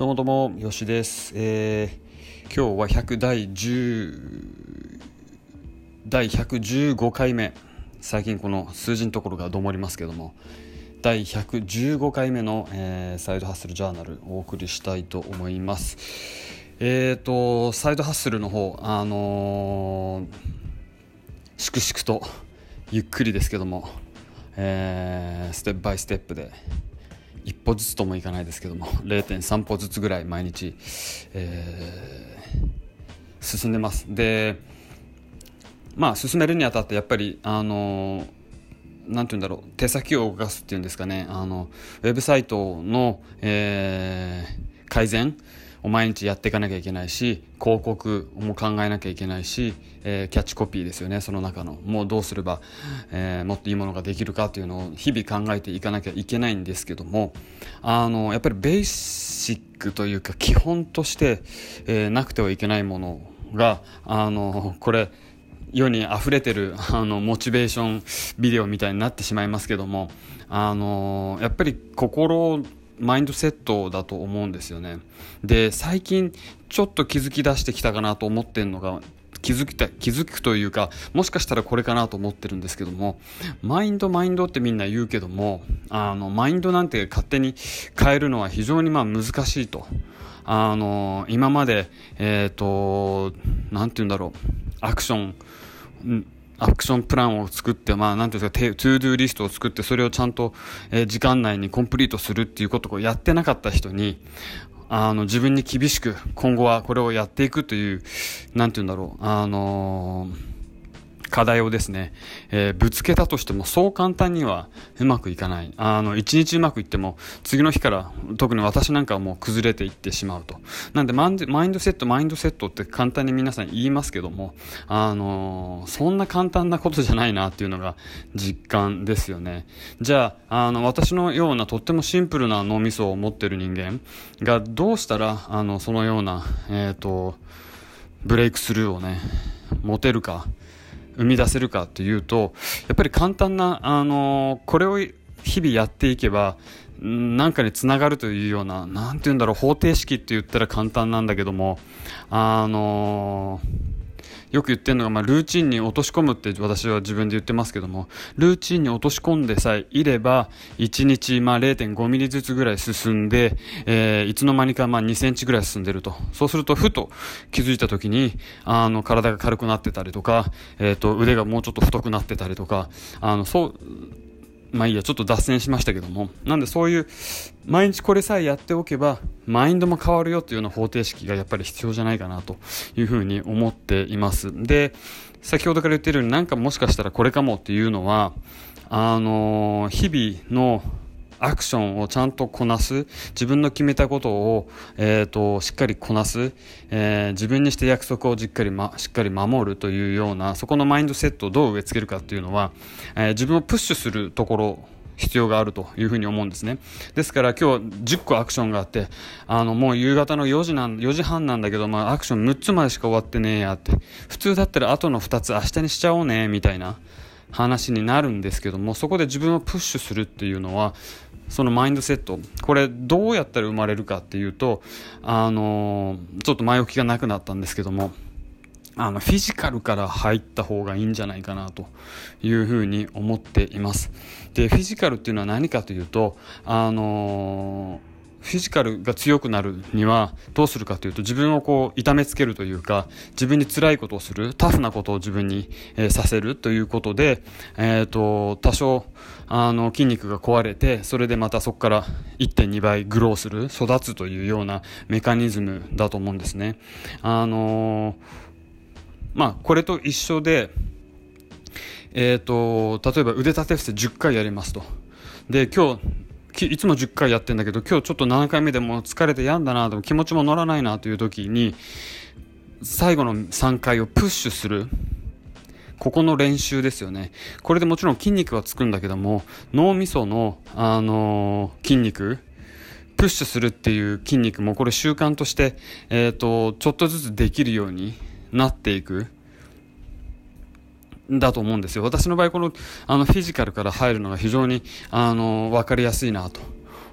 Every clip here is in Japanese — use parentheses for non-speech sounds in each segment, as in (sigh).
どうもどうも、よしです。えー、今日は100第10、第115回目。最近この数字のところがどもりますけども、第115回目の、えー、サイドハッスルジャーナルをお送りしたいと思います。えーと、サイドハッスルの方、あのー、粛々と、ゆっくりですけども、えー、ステップバイステップで、一歩ずつともいかないですけども (laughs) 0.3歩ずつぐらい毎日、えー、進んでます。でまあ進めるにあたってやっぱりあのなんて言うんだろう手先を動かすっていうんですかね。あのウェブサイトの、えー、改善毎日やっていかなきゃいけないし広告も考えなきゃいけないし、えー、キャッチコピーですよねその中の。もうどうすれば、えー、もっといいものができるかというのを日々考えていかなきゃいけないんですけどもあのやっぱりベーシックというか基本として、えー、なくてはいけないものがあのこれ世に溢れてるあのモチベーションビデオみたいになってしまいますけどもあのやっぱり心マインドセットだと思うんですよね。で、最近ちょっと気づき出してきたかなと思ってるのが、気づきた、気づくというか、もしかしたらこれかなと思ってるんですけども、マインドマインドってみんな言うけども、あの、マインドなんて勝手に変えるのは非常にまあ難しいと。あの、今まで、えっ、ー、と、なんて言うんだろう、アクション、アクションプランを作って、まあ、なんていうんですか、 to do リストを作って、それをちゃんと、えー、時間内にコンプリートするっていうことをやってなかった人に、あの、自分に厳しく、今後はこれをやっていくという、なんていうんだろう、あのー課題をですね、えー、ぶつけたとしてもそう簡単にはうまくいかない。あの、一日うまくいっても次の日から特に私なんかはもう崩れていってしまうと。なんでマインドセット、マインドセットって簡単に皆さん言いますけども、あのー、そんな簡単なことじゃないなっていうのが実感ですよね。じゃあ、あの、私のようなとってもシンプルな脳みそを持ってる人間がどうしたら、あの、そのような、えっ、ー、と、ブレイクスルーをね、持てるか。生み出せるかというと、やっぱり簡単な、あのこれを日々やっていけば、なんかにつながるというような、何て言うんだろう、方程式って言ったら簡単なんだけども、あのーよく言ってるのが、まあ、ルーチンに落とし込むって私は自分で言ってますけども、ルーチンに落とし込んでさえいれば、1日、まあ、0.5ミリずつぐらい進んで、えー、いつの間にか、まあ、2センチぐらい進んでると。そうすると、ふと気づいた時に、あの、体が軽くなってたりとか、えっ、ー、と、腕がもうちょっと太くなってたりとか、あの、そう、まあいいや、ちょっと脱線しましたけども。なんでそういう、毎日これさえやっておけば、マインドも変わるよというような方程式がやっぱり必要じゃないかなというふうに思っています。で、先ほどから言ってるようになんかもしかしたらこれかもっていうのは、あのー、日々のアクションをちゃんとこなす、自分の決めたことを、え、ー、と、しっかりこなす、えー、自分にして約束をしっかり、ま、しっかり守るというような、そこのマインドセットをどう植え付けるかっていうのは、えー、自分をプッシュするところ、必要があるというふうに思うんですね。ですから今日10個アクションがあって、あのもう夕方の4時なん、4時半なんだけど、まあアクション6つまでしか終わってねえやって。普通だったら後の2つ明日にしちゃおうね、みたいな話になるんですけども、そこで自分をプッシュするっていうのは、そのマインドセット。これどうやったら生まれるかっていうとあのちょっと前置きがなくなったんですけどもあのフィジカルから入った方がいいんじゃないかなというふうに思っています。でフィジカルっていうのは何かというとあのフィジカルが強くなるにはどうするかというと自分をこう痛めつけるというか自分に辛いことをするタフなことを自分に、えー、させるということで、えーと、多少あの筋肉が壊れてそれでまたそこから1.2倍グローする育つというようなメカニズムだと思うんですね。あのー、まあこれと一緒でえーと、例えば腕立て伏せ10回やりますと。で今日いつも10回やってんだけど、今日ちょっと7回目でも疲れて病んだな、でも気持ちも乗らないなという時に、最後の3回をプッシュする。ここの練習ですよね。これでもちろん筋肉はつくんだけども、脳みその、あのー、筋肉、プッシュするっていう筋肉もこれ習慣として、えっ、ー、と、ちょっとずつできるようになっていく。だと思うんですよ。私の場合、この、あの、フィジカルから入るのが非常に、あの、わかりやすいなと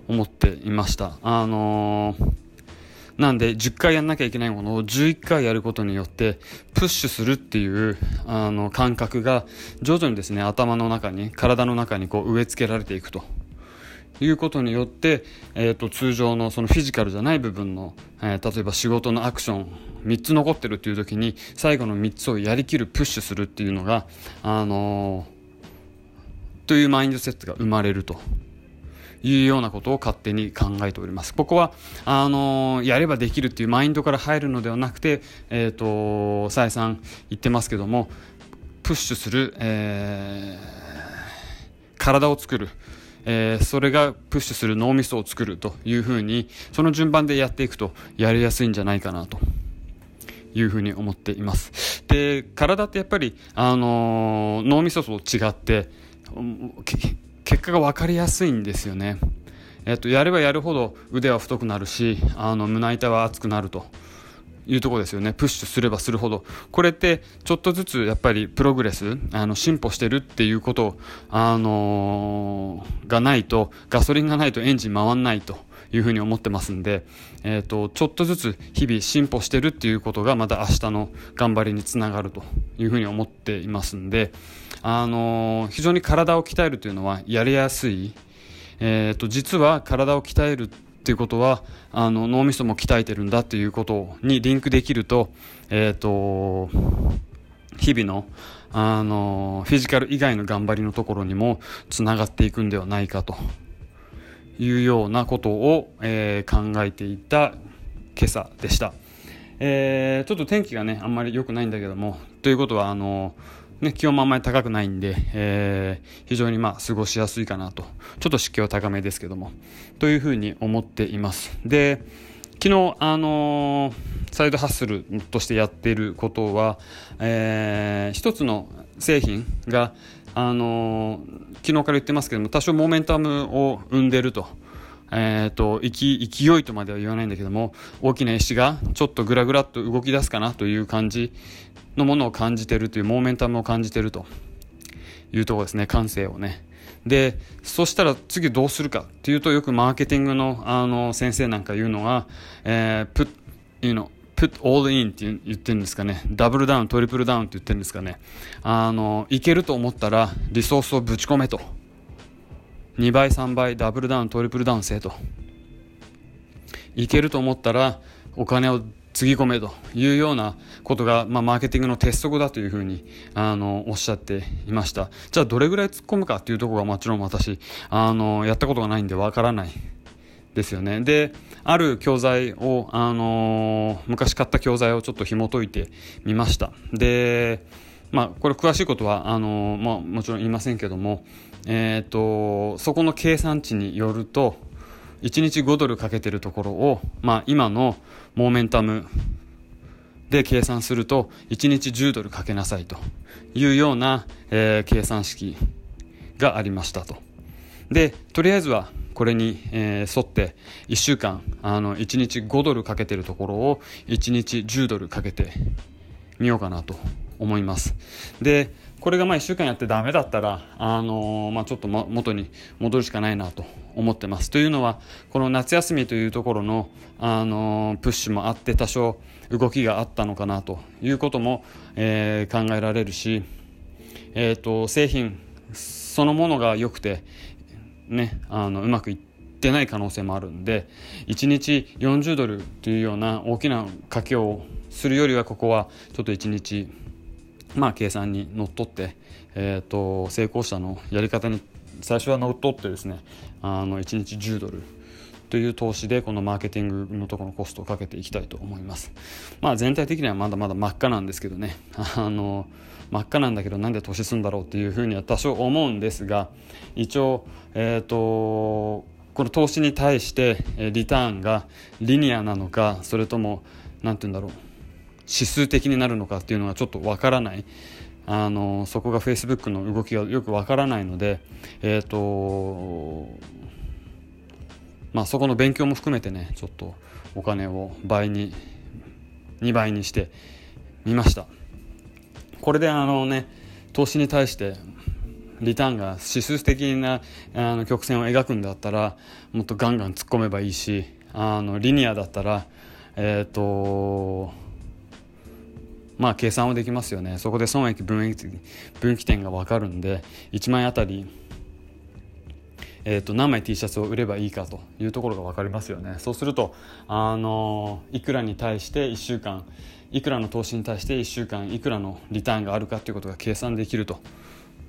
思っていました。あのなんで10回やんなきゃいけないものを11回やることによってプッシュするっていうあの感覚が徐々にですね頭の中に体の中にこう植え付けられていくということによって、えーと、通常のそのフィジカルじゃない部分の、えー、例えば仕事のアクション3つ残ってるっていう時に最後の3つをやりきるプッシュするっていうのが、あのー、というマインドセットが生まれるというようなことを勝手に考えております。ここはあのー、やればできるっていうマインドから入るのではなくて、えっ、ー、と再三言ってますけどもプッシュする、えー、体を作る。えー、それがプッシュする脳みそを作るというふうにその順番でやっていくとやりやすいんじゃないかなと。いうふうに思っています。で体ってやっぱり、あのー、脳みそと違って結果が分かりやすいんですよね。えっと、やればやるほど腕は太くなるしあの胸板は厚くなると。いうとこですよね。プッシュすればするほど。これってちょっとずつやっぱりプログレスあの進歩してるっていうこと、あのー、がないとガソリンがないとエンジン回らないというふうに思ってますんで、えーと、ちょっとずつ日々進歩してるっていうことがまた明日の頑張りにつながるというふうに思っていますんで、あのー、非常に体を鍛えるというのはやりやすい、えーと実は体を鍛えるっていうことはあの脳みそも鍛えてるんだっていうことにリンクできると,、えーと、日々のあのフィジカル以外の頑張りのところにもつながっていくんではないかというようなことを、えー、考えていた今朝でした、えー、ちょっと天気がねあんまり良くないんだけどもということはあのね、気温もあんまり高くないんで、えー、非常にまあ過ごしやすいかなと。ちょっと湿気は高めですけども。というふうに思っています。で、昨日、あのー、サイドハッスルとしてやっていることは、えー、一つの製品が、あのー、昨日から言ってますけども、多少モメンタムを生んでると。えーと、と勢いとまでは言わないんだけども大きな石がちょっとぐらぐらっと動き出すかなという感じのものを感じてるというモーメンタムを感じてるというところですね感性をね。でそしたら次どうするかっていうとよくマーケティングのあの先生なんか言うのが、えー、put, you know, put all in って言ってるんですかね。ダブルダウントリプルダウンって言ってるんですかね。あのいけると思ったらリソースをぶち込めと。2倍3倍ダブルダウントリプルダウンせえと。いけると思ったらお金をつぎ込めというようなことが、まあ、マーケティングの鉄則だというふうにあのおっしゃっていました。じゃあどれぐらい突っ込むかっていうところがもちろん私あのやったことがないんでわからない。ですよね。である教材を、あの昔買った教材をちょっと紐解いてみました。でまあ、これ詳しいことはあの、まあ、もちろん言いませんけども、えーとそこの計算値によると1日5ドルかけてるところを、まあ、今のモーメンタムで計算すると1日10ドルかけなさいというような、えー、計算式がありましたと。でとりあえずはこれに、えー、沿って1週間あの1日5ドルかけてるところを1日10ドルかけてみようかなと思います。でこれがまあ1週間やってダメだったら、あのー、まあ、ちょっと元に戻るしかないなと思ってます。というのはこの夏休みというところの、あのー、プッシュもあって多少動きがあったのかなということも、えー、考えられるし、えーと、製品そのものが良くて、ね、あのうまくいってない可能性もあるんで1日40ドルというような大きな賭けをするよりはここはちょっと1日まあ、計算にのっとって、えーと、成功者のやり方に最初はのっとってですねあの1日10ドルという投資でこのマーケティングのところのコストをかけていきたいと思います。まあ、全体的にはまだまだ真っ赤なんですけどね (laughs) あの真っ赤なんだけどなんで投資するんだろうっていうふうには多少思うんですが一応、えーと、この投資に対してリターンがリニアなのかそれとも何て言うんだろう指数的になるのかっていうのがちょっとわからない。あのそこが Facebook の動きがよくわからないのでえ、ー、とまあそこの勉強も含めてねちょっとお金を倍に2倍にしてみました。これであのね投資に対してリターンが指数的なあの曲線を描くんだったらもっとガンガン突っ込めばいいしあのリニアだったらえっ、ー、とまあ計算はできますよね。そこで損益分益分岐点が分かるんで1枚あたりえー、と何枚 T シャツを売ればいいかというところが分かりますよね。そうすると、あのいくらに対して1週間いくらの投資に対して1週間いくらのリターンがあるかということが計算できると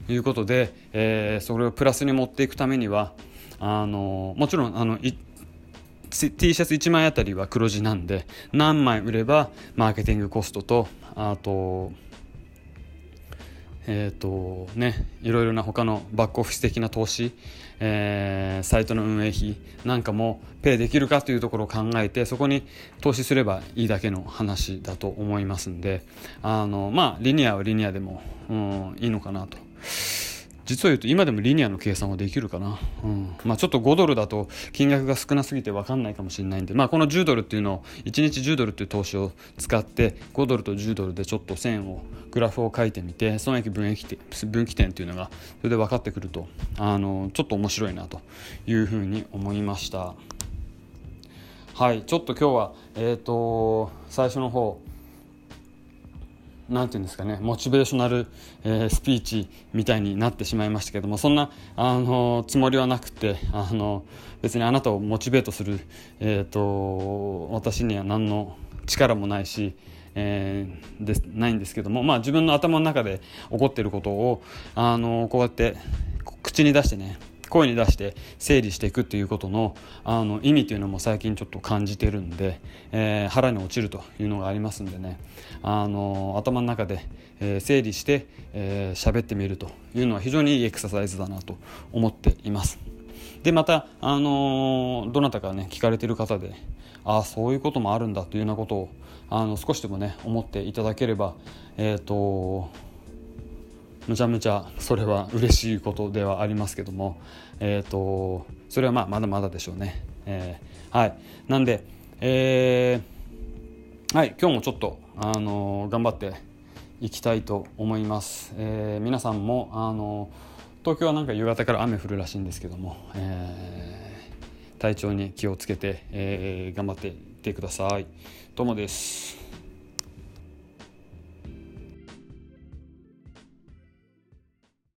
いうことで、えー、それをプラスに持っていくためにはあのもちろんあの T シャツ1枚あたりは黒字なんで何枚売ればマーケティングコストとあとえーとね、いろいろな他のバックオフィス的な投資、えー、サイトの運営費なんかもペイできるかというところを考えてそこに投資すればいいだけの話だと思いますんであのまあリニアはリニアでも、うん、いいのかなと。実を言うと今でもリニアの計算はできるかな、うん。まあ、ちょっと5ドルだと金額が少なすぎて分かんないかもしれないんで、まあ、この10ドルっていうのを1日10ドルっていう投資を使って5ドルと10ドルでちょっと線をグラフを書いてみて損益分益分岐点っていうのがそれで分かってくるとあのちょっと面白いなというふうに思いました。はいちょっと今日はえっ、ー、と最初の方なんていうんですかねモチベーショナル、えー、スピーチみたいになってしまいましたけどもそんなあのつもりはなくてあの別にあなたをモチベートする、えーと、私には何の力もないし、えー、でないんですけども、まあ、自分の頭の中で起こっていることをあのこうやって口に出してね声に出して整理していくっていうことのあの意味というのも最近ちょっと感じてるんで、えー、腹に落ちるというのがありますんでねあの頭の中で、えー、整理して喋、えー、ってみるというのは非常にいいエクササイズだなと思っています。でまた、あのどなたかね聞かれてる方でああそういうこともあるんだというようなことをあの少しでもね思っていただければえっ、とむちゃむちゃそれは嬉しいことではありますけども、えーと、それはまあまだまだでしょうね。えー、はいなんで、えー、はい、今日もちょっと、あのー、頑張っていきたいと思います。えー、皆さんも、あの東京はなんか夕方から雨降るらしいんですけども、えー、体調に気をつけて、えー、頑張っていってください。どうもです。